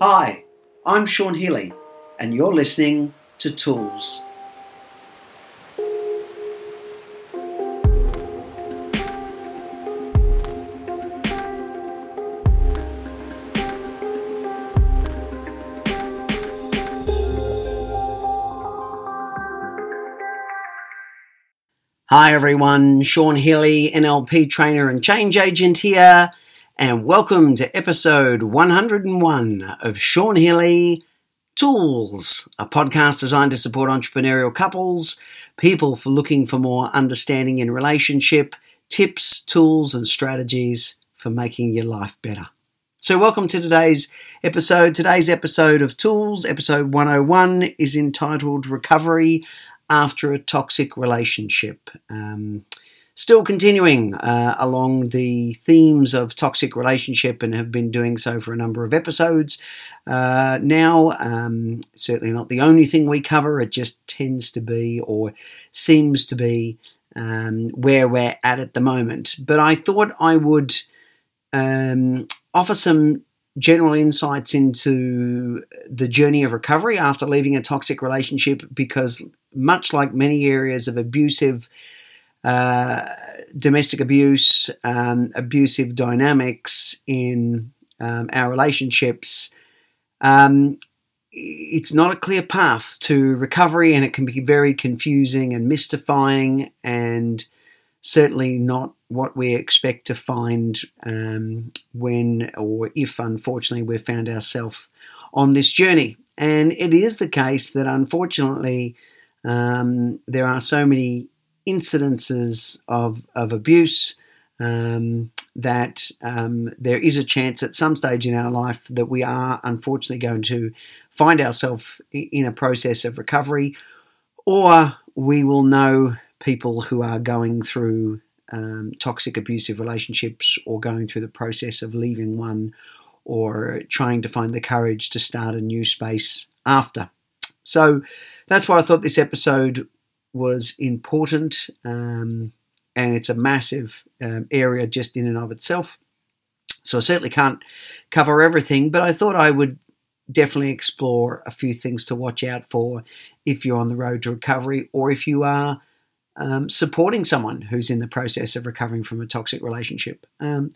Hi, I'm Sean Healy, and you're listening to Tools. Hi everyone, Sean Healy, NLP trainer and change agent here, and welcome to episode 101 of Sean Healy Tools, a podcast designed to support entrepreneurial couples, people for looking for more understanding in relationship, tips, tools, and strategies for making your life better. So, welcome to today's episode. Today's episode of Tools, episode 101, is entitled Recovery after a toxic relationship. Um, still continuing uh, along the themes of toxic relationship and have been doing so for a number of episodes. Uh, now, um, certainly not the only thing we cover, it just tends to be or seems to be um, where we're at at the moment. But I thought I would um, offer some general insights into the journey of recovery after leaving a toxic relationship because much like many areas of abusive uh, domestic abuse, um, abusive dynamics in um, our relationships, um, it's not a clear path to recovery and it can be very confusing and mystifying and certainly not what we expect to find um, when or if unfortunately we've found ourselves on this journey. And it is the case that unfortunately um, there are so many incidences of, of abuse um, that um, there is a chance at some stage in our life that we are unfortunately going to find ourselves in a process of recovery, or we will know people who are going through um, toxic abusive relationships or going through the process of leaving one or trying to find the courage to start a new space after. So that's why I thought this episode was important, um, and it's a massive um, area just in and of itself. So I certainly can't cover everything, but I thought I would definitely explore a few things to watch out for if you're on the road to recovery or if you are um, supporting someone who's in the process of recovering from a toxic relationship. Um,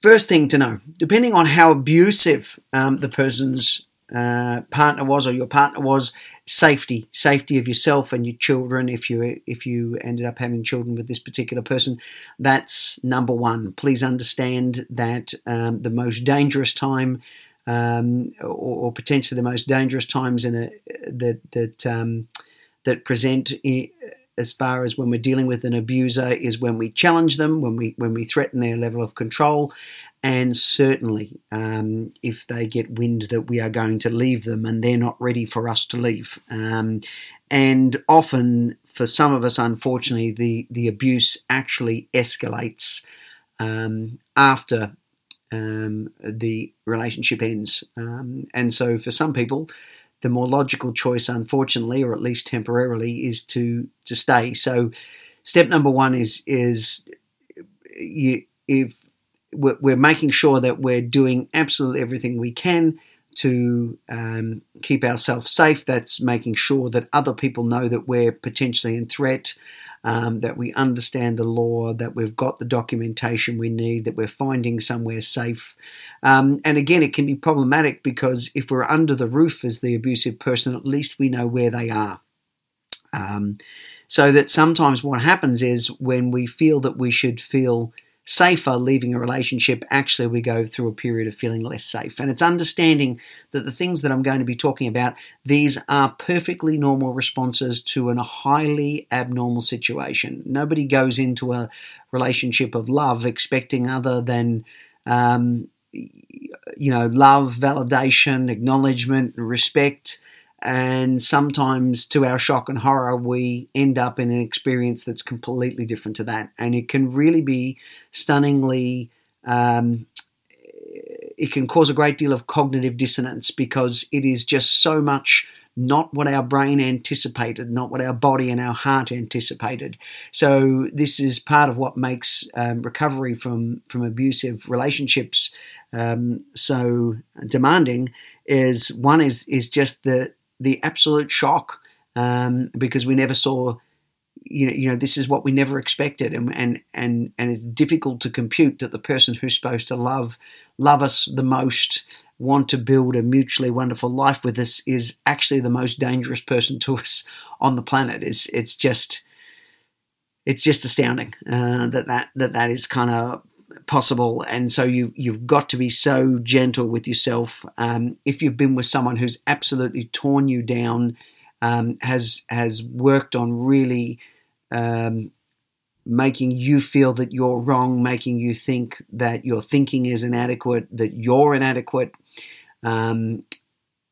first thing to know, depending on how abusive um, the person's uh, partner was or your partner was safety safety of yourself and your children. If you if you ended up having children with this particular person that's number one. Please understand that um, the most dangerous time um, or, or, potentially the most dangerous times in a that that um, that present as far as when we're dealing with an abuser is when we challenge them when we when we threaten their level of control and certainly, um, if they get wind that we are going to leave them and they're not ready for us to leave. Um, and often, for some of us, unfortunately, the, the abuse actually escalates um, after um, the relationship ends. Um, and so, for some people, the more logical choice, unfortunately, or at least temporarily, is to to stay. So, step number one is is you, if we're, making sure that we're doing absolutely everything we can to um, keep ourselves safe. That's making sure that other people know that we're potentially in threat, um, that we understand the law, that we've got the documentation we need, that we're finding somewhere safe. Um, and again, it can be problematic because if we're under the roof as the abusive person, at least we know where they are. Um, so that sometimes what happens is when we feel that we should feel safer leaving a relationship, actually we go through a period of feeling less safe. And it's understanding that the things that I'm going to be talking about, these are perfectly normal responses to a highly abnormal situation. Nobody goes into a relationship of love expecting other than um, you know love, validation, acknowledgement, respect and sometimes, to our shock and horror, we end up in an experience that's completely different to that. And it can really be stunningly, um, it can cause a great deal of cognitive dissonance because it is just so much not what our brain anticipated, not what our body and our heart anticipated. So this is part of what makes um, recovery from from abusive relationships um, so demanding is one is is just the the absolute shock um, because we never saw you know, you know this is what we never expected. And, and and and it's difficult to compute that the person who's supposed to love love us the most want to build a mutually wonderful life with us is actually the most dangerous person to us on the planet. It's it's just it's just astounding uh, that that that that is kind of possible. And so you you've got to be so gentle with yourself. Um, if you've been with someone who's absolutely torn you down um, has has worked on really um, making you feel that you're wrong, making you think that your thinking is inadequate, that you're inadequate, um,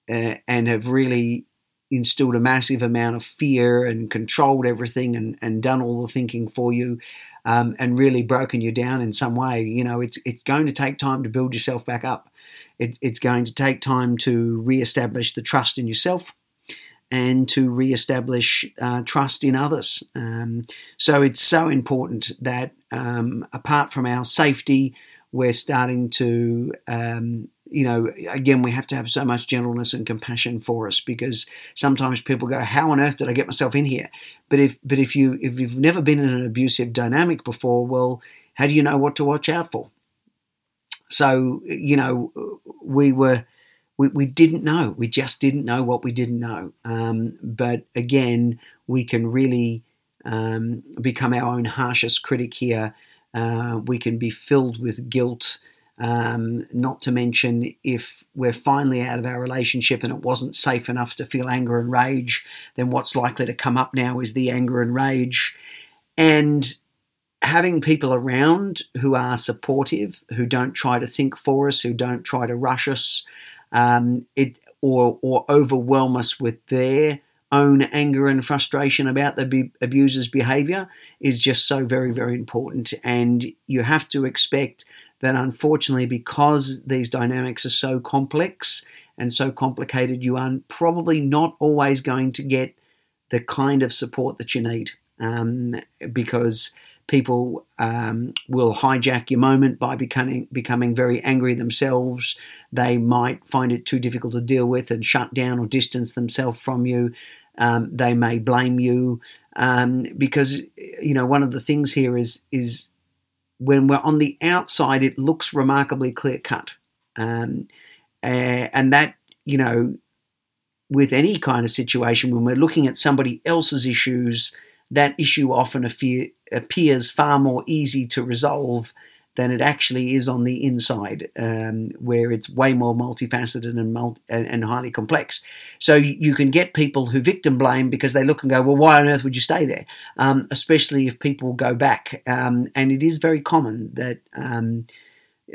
uh, and have really instilled a massive amount of fear and controlled everything and, and done all the thinking for you um, and really broken you down in some way. You know, it's, it's going to take time to build yourself back up. It, it's going to take time to re-establish the trust in yourself and to re-establish uh, trust in others. Um, so it's so important that um, apart from our safety, we're starting to, um, you know, again, we have to have so much gentleness and compassion for us because sometimes people go, "How on earth did I get myself in here?" But if, but if you if you've never been in an abusive dynamic before, well, how do you know what to watch out for? So you know, we were we, we didn't know. We just didn't know what we didn't know. Um, but again, we can really um, become our own harshest critic here. Uh, we can be filled with guilt. Um, not to mention, if we're finally out of our relationship and it wasn't safe enough to feel anger and rage, then what's likely to come up now is the anger and rage. And having people around who are supportive, who don't try to think for us, who don't try to rush us, um, it or or overwhelm us with their own anger and frustration about the abuser's behavior is just so very very important and you have to expect that unfortunately because these dynamics are so complex and so complicated you are probably not always going to get the kind of support that you need um, because people um, will hijack your moment by becoming becoming very angry themselves. They might find it too difficult to deal with and shut down or distance themselves from you. Um, they may blame you um, because you know one of the things here is is when we're on the outside, it looks remarkably clear cut, um, and that you know with any kind of situation when we're looking at somebody else's issues that issue often appears far more easy to resolve than it actually is on the inside, um, where it's way more multifaceted and, multi- and, highly complex. So you can get people who victim blame because they look and go, "Well, why on earth would you stay there?" Um, especially if people go back, um, and it is very common that um,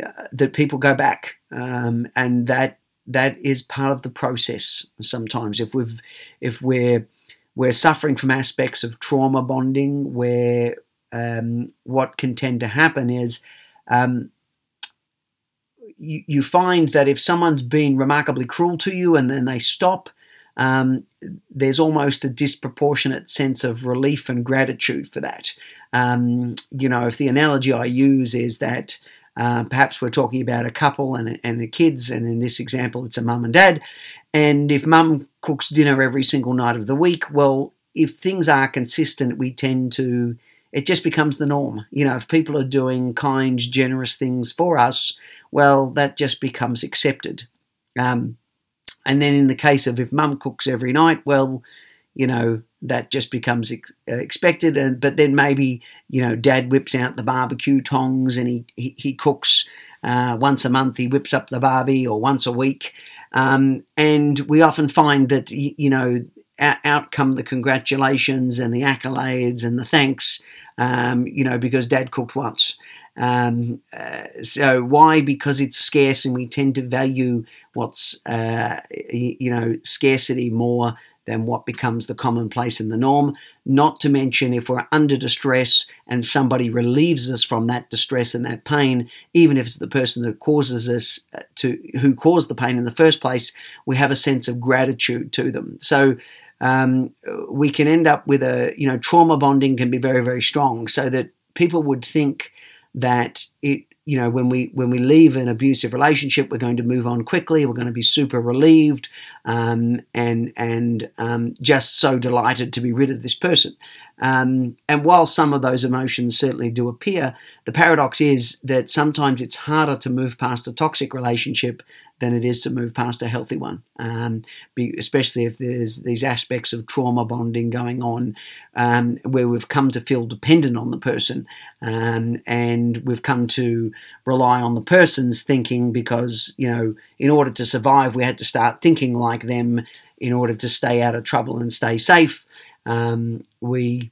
uh, that people go back, um, and that that is part of the process. Sometimes, if we've if we're we're suffering from aspects of trauma bonding where um, what can tend to happen is um, you, you, find that if someone's been remarkably cruel to you and then they stop, um, there's almost a disproportionate sense of relief and gratitude for that. Um, you know, if the analogy I use is that uh, perhaps we're talking about a couple and, and the kids, and in this example, it's a mum and dad, and if mum cooks dinner every single night of the week, well, if things are consistent, we tend to, it just becomes the norm. You know, if people are doing kind, generous things for us, well, that just becomes accepted. Um, and then in the case of if mum cooks every night, well, you know, that just becomes ex- uh, expected. And but then maybe you know, dad whips out the barbecue tongs and he he, he cooks uh, once a month. He whips up the barbie or once a week. Um, and we often find that, you know, out come the congratulations and the accolades and the thanks, um, you know, because dad cooked once. Um, uh, so why? Because it's scarce, and we tend to value what's uh, you know scarcity more than what becomes the commonplace and the norm. Not to mention, if we're under distress and somebody relieves us from that distress and that pain, even if it's the person that causes us uh, to, who caused the pain in the first place, we have a sense of gratitude to them. So um, we can end up with a, you know, trauma bonding can be very, very strong so that people would think that it you know when we when we leave an abusive relationship we're going to move on quickly we're going to be super relieved um, and and um, just so delighted to be rid of this person. Um, and while some of those emotions certainly do appear the paradox is that sometimes it's harder to move past a toxic relationship than it is to move past a healthy one, um, especially if there's these aspects of trauma bonding going on um, where we've come to feel dependent on the person um, and we've come to rely on the person's thinking because, you know, in order to survive, we had to start thinking like them in order to stay out of trouble and stay safe. Um, we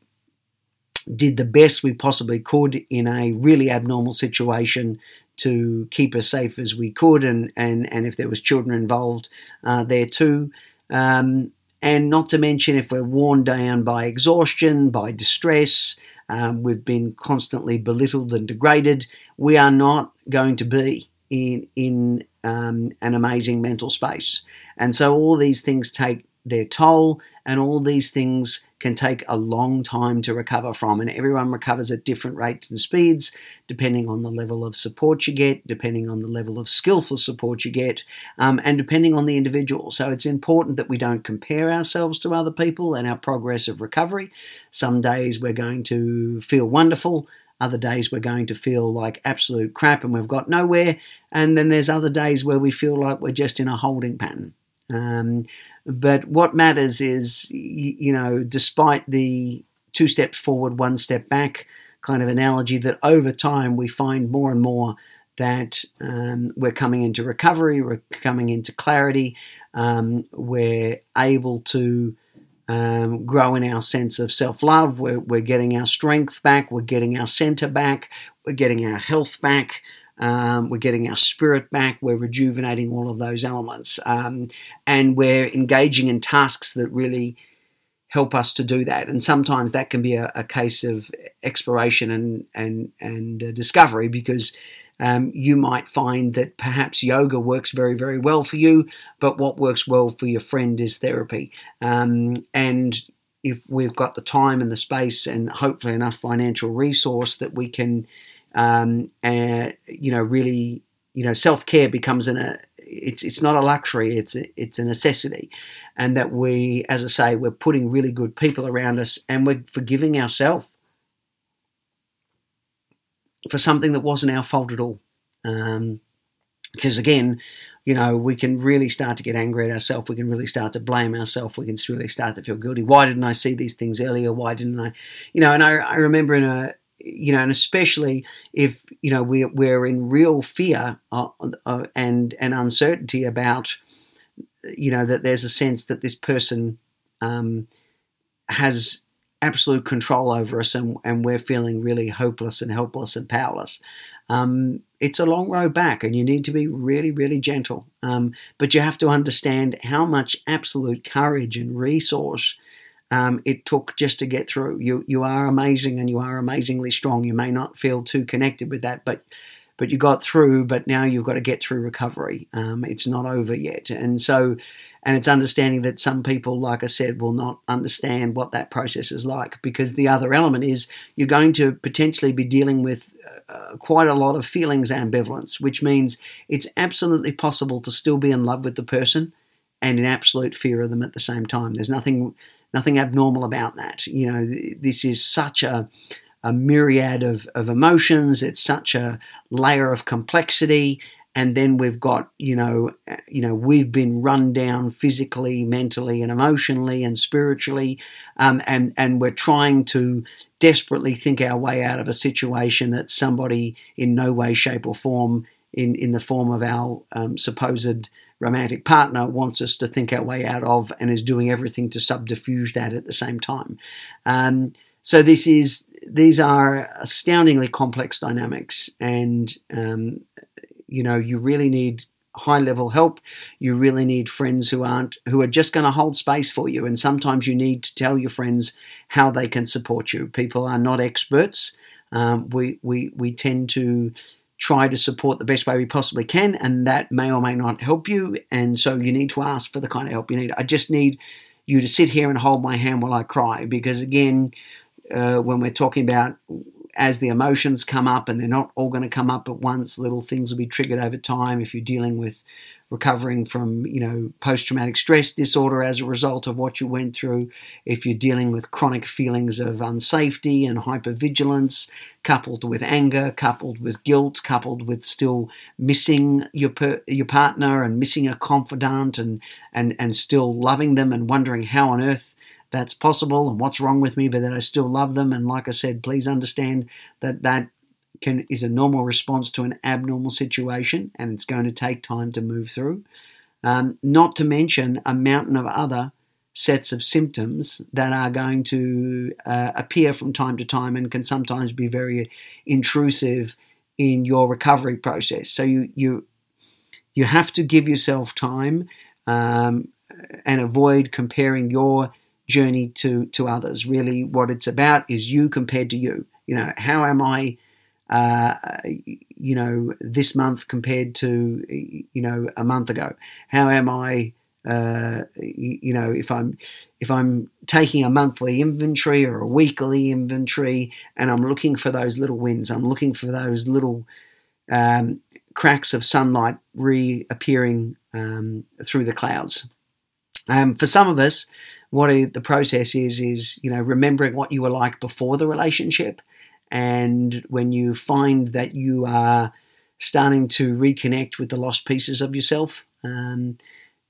did the best we possibly could in a really abnormal situation to keep as safe as we could, and and and if there was children involved uh, there too. Um, and not to mention if we're worn down by exhaustion, by distress, um, we've been constantly belittled and degraded. We are not going to be in in um, an amazing mental space, and so all these things take their toll, and all these things can take a long time to recover from. And everyone recovers at different rates and speeds, depending on the level of support you get, depending on the level of skillful support you get, um, and depending on the individual. So it's important that we don't compare ourselves to other people and our progress of recovery. Some days we're going to feel wonderful. Other days we're going to feel like absolute crap and we've got nowhere. And then there's other days where we feel like we're just in a holding pattern. Um, but what matters is, you know, despite the two steps forward, one step back kind of analogy, that over time we find more and more that um, we're coming into recovery, we're coming into clarity, um, we're able to um, grow in our sense of self love, we're, we're getting our strength back, we're getting our center back, we're getting our health back. Um, we're getting our spirit back. We're rejuvenating all of those elements. Um, and we're engaging in tasks that really help us to do that. And sometimes that can be a, a case of exploration and, and, and uh, discovery because um, you might find that perhaps yoga works very, very well for you, but what works well for your friend is therapy. Um, and if we've got the time and the space and hopefully enough financial resource that we can um, and you know really you know self care becomes an a it's it's not a luxury it's a, it's a necessity. And that we as I say we're putting really good people around us and we're forgiving ourselves for something that wasn't our fault at all. Um, because again you know we can really start to get angry at ourselves. We can really start to blame ourselves. We can really start to feel guilty. Why didn't i see these things earlier? Why didn't i you know and i, I remember in a you know, and especially if you know we're we're in real fear uh, uh, and and uncertainty about, you know, that there's a sense that this person um, has absolute control over us, and, and we're feeling really hopeless and helpless and powerless. Um, it's a long road back, and you need to be really, really gentle. Um, but you have to understand how much absolute courage and resource um, it took just to get through. You you are amazing and you are amazingly strong. You may not feel too connected with that, but but you got through. But now you've got to get through recovery. Um, it's not over yet, and so and it's understanding that some people, like I said, will not understand what that process is like because the other element is you're going to potentially be dealing with uh, quite a lot of feelings ambivalence, which means it's absolutely possible to still be in love with the person and in absolute fear of them at the same time. There's nothing nothing abnormal about that. You know, this is such a, a myriad of, of emotions, it's such a layer of complexity. And then we've got, you know, you know, we've been run down physically, mentally, and emotionally, and spiritually, um, and and we're trying to desperately think our way out of a situation that somebody in no way, shape, or form, in in the form of our um, supposed romantic partner wants us to think our way out of and is doing everything to subterfuge that at the same time. Um, so this is these are astoundingly complex dynamics, and um, you know you really need high level help. You really need friends who aren't who are just going to hold space for you, and sometimes you need to tell your friends how they can support you. People are not experts. Um, we we we tend to try to support the best way we possibly can, and that may or may not help you. And so you need to ask for the kind of help you need. I just need you to sit here and hold my hand while I cry, because again, uh, when we're talking about as the emotions come up, and they're not all going to come up at once, little things will be triggered over time. If you're dealing with recovering from you know post-traumatic stress disorder as a result of what you went through. If you're dealing with chronic feelings of unsafety and hypervigilance coupled with anger coupled with guilt coupled with still missing your per, your partner and missing a confidant and and and still loving them and wondering how on earth that's possible and what's wrong with me but that I still love them. And like I said please understand that that can is a normal response to an abnormal situation, and it's going to take time to move through. Um, not to mention a mountain of other sets of symptoms that are going to uh, appear from time to time and can sometimes be very intrusive in your recovery process. So you you you have to give yourself time um, and avoid comparing your journey to to others. Really, what it's about is you compared to you. You know, how am I uh, you know, this month compared to, you know, a month ago? How am I, uh, you know, if I'm if I'm taking a monthly inventory or a weekly inventory, and I'm looking for those little wins, I'm looking for those little um, cracks of sunlight reappearing um, through the clouds. Um, for some of us, what the process is is you know remembering what you were like before the relationship and when you find that you are starting to reconnect with the lost pieces of yourself, um,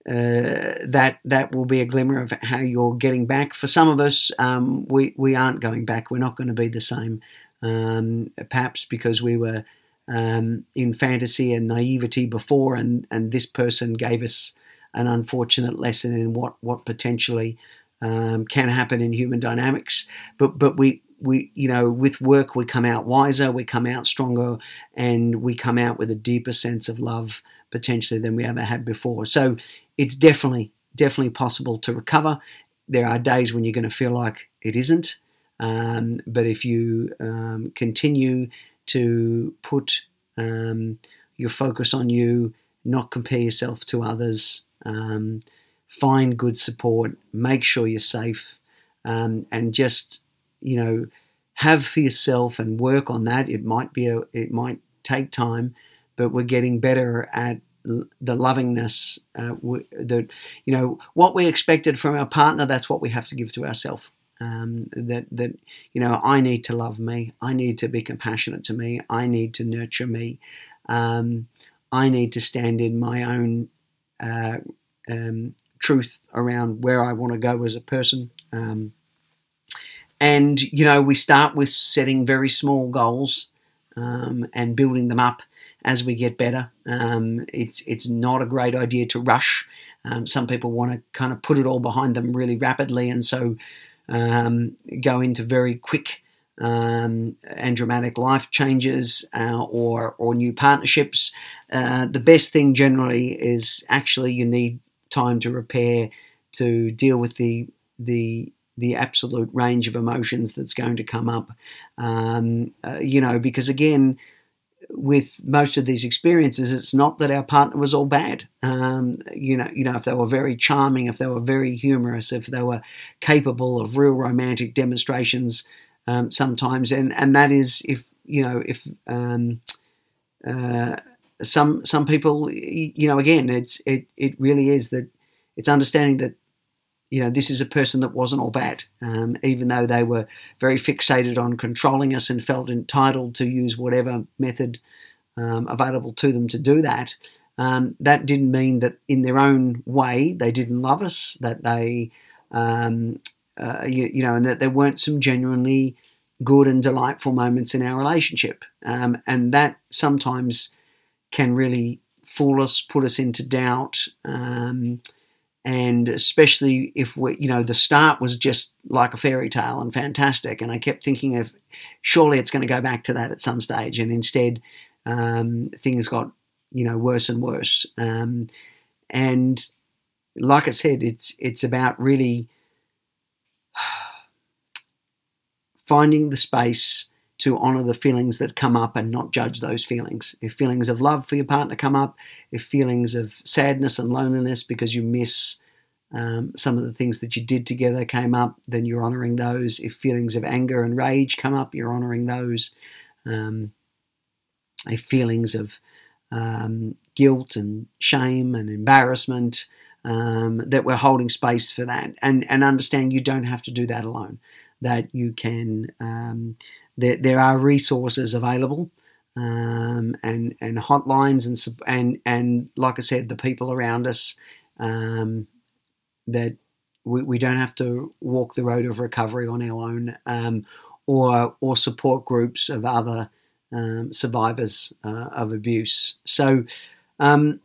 uh, that that will be a glimmer of how you're getting back. For some of us, um, we we aren't going back. We're not going to be the same. Um, perhaps because we were um, in fantasy and naivety before, and and this person gave us an unfortunate lesson in what what potentially um, can happen in human dynamics. But but we we you know with work we come out wiser we come out stronger and we come out with a deeper sense of love potentially than we ever had before. So it's definitely definitely possible to recover. There are days when you're going to feel like it isn't um, but if you um, continue to put um, your focus on you not compare yourself to others um, find good support make sure you're safe um, and just you know, have for yourself and work on that. It might be a, it might take time, but we're getting better at the lovingness. Uh, the, you know, what we expected from our partner, that's what we have to give to ourselves. Um, that that you know, I need to love me. I need to be compassionate to me. I need to nurture me. Um, I need to stand in my own uh, um, truth around where I want to go as a person. And, you know, we start with setting very small goals um, and building them up as we get better. Um, it's, it's not a great idea to rush. Um, some people want to kind of put it all behind them really rapidly and so um, go into very quick um, and dramatic life changes uh, or, or new partnerships. Uh, the best thing generally is actually you need time to repair, to deal with the the the absolute range of emotions that's going to come up. Um, uh, you know, because again, with most of these experiences, it's not that our partner was all bad. Um, you know, you know, if they were very charming, if they were very humorous, if they were capable of real romantic demonstrations, um, sometimes, and and that is if you know if um, uh, some some people, you know, again, it's it it really is that it's understanding that you know, this is a person that wasn't all bad, um, even though they were very fixated on controlling us and felt entitled to use whatever method um, available to them to do that. Um, that didn't mean that in their own way they didn't love us, that they, um, uh, you, you, know, and that there weren't some genuinely good and delightful moments in our relationship. Um, and that sometimes can really fool us, put us into doubt. Um, and especially if we you know the start was just like a fairy tale and fantastic. And i kept thinking of surely it's going to go back to that at some stage. And instead um, things got you know worse and worse. Um, and like i said it's it's about really finding the space to honor the feelings that come up and not judge those feelings. If feelings of love for your partner come up, if feelings of sadness and loneliness because you miss um, some of the things that you did together came up, then you're honoring those. If feelings of anger and rage come up, you're honoring those. Um, if feelings of um, guilt and shame and embarrassment, um, that we're holding space for that, and and understand you don't have to do that alone. That you can, um, there, there are resources available. Um, and and hotlines and and and like I said, the people around us um, that we, we don't have to walk the road of recovery on our own, um, or or support groups of other um, survivors uh, of abuse. So, um,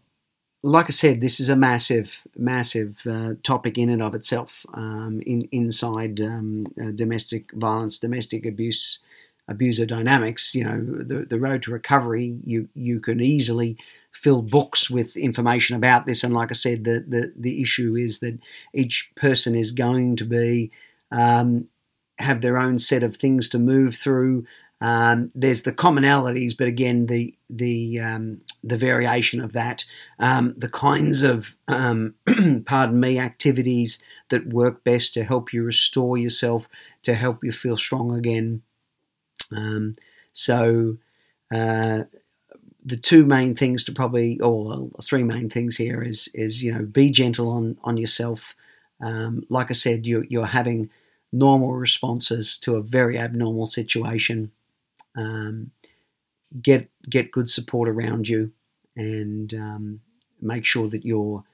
like I said, this is a massive, massive uh, topic in and of itself. Um, in inside uh, domestic violence, domestic abuse, abuser dynamics. You know, the the road to recovery. You you can easily fill books with information about this. And like I said, the the, the issue is that each person is going to be um, have their own set of things to move through. Um, there's the commonalities, but again, the the um, the variation of that, um, the kinds of um, pardon me activities that work best to help you restore yourself, to help you feel strong again. Um, so uh, the two main things to probably, or three main things here is is you know be gentle on on yourself. Um, like I said, you you're having normal responses to a very abnormal situation. Um, get get good support around you, and um, make sure that you're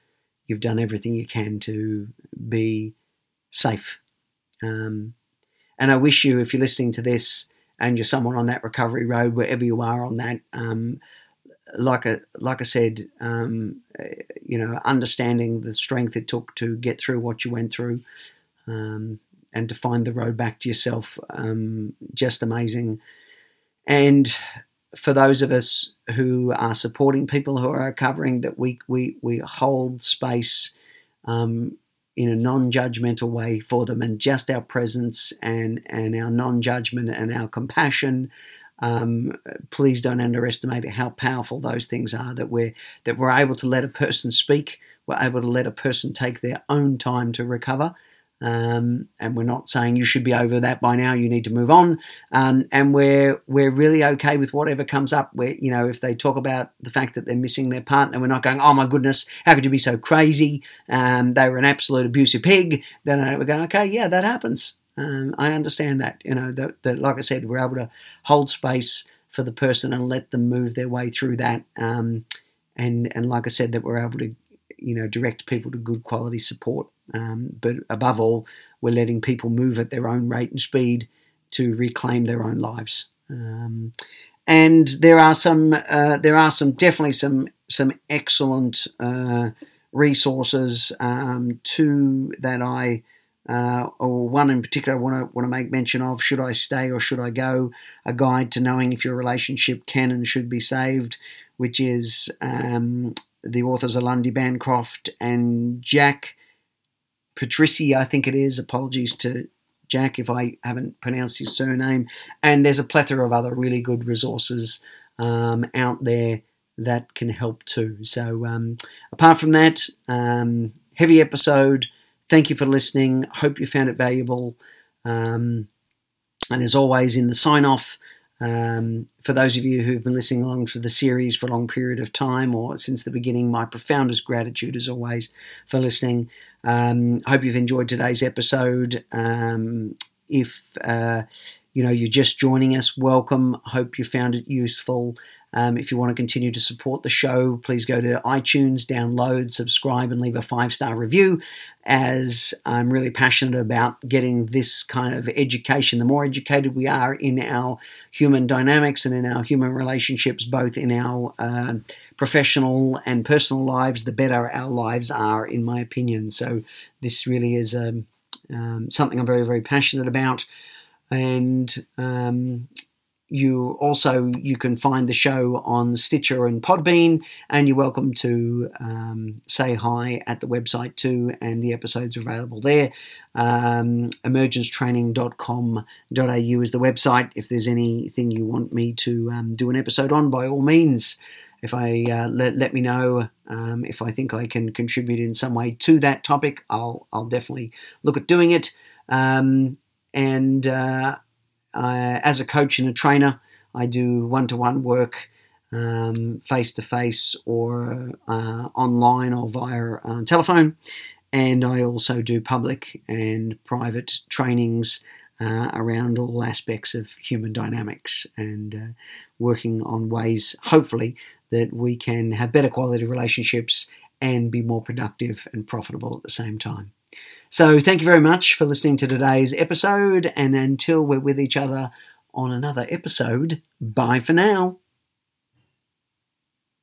you've done everything you can to be safe. Um, and I wish you, if you're listening to this and you're someone on that recovery road, wherever you are on that, um, like I like I said, um, you know, understanding the strength it took to get through what you went through, um, and to find the road back to yourself, um, just amazing. And for those of us who are supporting people who are recovering, that we we we hold space um, in a non-judgmental way for them, and just our presence and and our non-judgment and our compassion um, please don't underestimate how powerful those things are. That we're that we're able to let a person speak. We're able to let a person take their own time to recover. Um, and we're not saying you should be over that by now. You need to move on. Um, and we're we're really okay with whatever comes up. Where you know if they talk about the fact that they're missing their partner, we're not going, oh my goodness, how could you be so crazy? Um, they were an absolute abusive pig. Then we're going, okay, yeah, that happens. Um, I understand that, you know, that, that, like I said, we're able to hold space for the person and let them move their way through that. Um, and, and like I said, that we're able to, you know, direct people to good quality support. Um, but above all, we're letting people move at their own rate and speed to reclaim their own lives. Um, and there are some, uh, there are some definitely some some excellent uh, resources um, to that I uh, or one in particular I want to want to make mention of. Should I stay or should I go? A guide to knowing if your relationship can and should be saved, which is um, the authors are Lundy Bancroft and Jack Patrissi, I think it is. Apologies to Jack if I haven't pronounced his surname. And there's a plethora of other really good resources um, out there that can help too. So um, apart from that, um, heavy episode. Thank you for listening. Hope you found it valuable. Um, and as always, in the sign off, um, for those of you who've been listening along for the series for a long period of time or since the beginning, my profoundest gratitude as always for listening. Um, hope you've enjoyed today's episode. Um, if uh, you know you're just joining us, welcome. Hope you found it useful. Um, if you want to continue to support the show, please go to iTunes, download, subscribe, and leave a five star review. As I'm really passionate about getting this kind of education. The more educated we are in our human dynamics and in our human relationships, both in our uh, professional and personal lives, the better our lives are, in my opinion. So, this really is um, um, something I'm very, very passionate about. And um, you also you can find the show on Stitcher and Podbean, and you're welcome to um, say hi at the website too, and the episodes are available there. Um, emergencetraining.com.au is the website. If there's anything you want me to um, do an episode on, by all means, if I uh, let, let me know um, if I think I can contribute in some way to that topic, I'll, I'll definitely look at doing it. Um, and uh, I, as a coach and a trainer, I do one to one work face to face or uh, online or via uh, telephone. And I also do public and private trainings uh, around all aspects of human dynamics and uh, working on ways, hopefully, that we can have better quality relationships and be more productive and profitable at the same time. So, thank you very much for listening to today's episode. And until we're with each other on another episode, bye for now.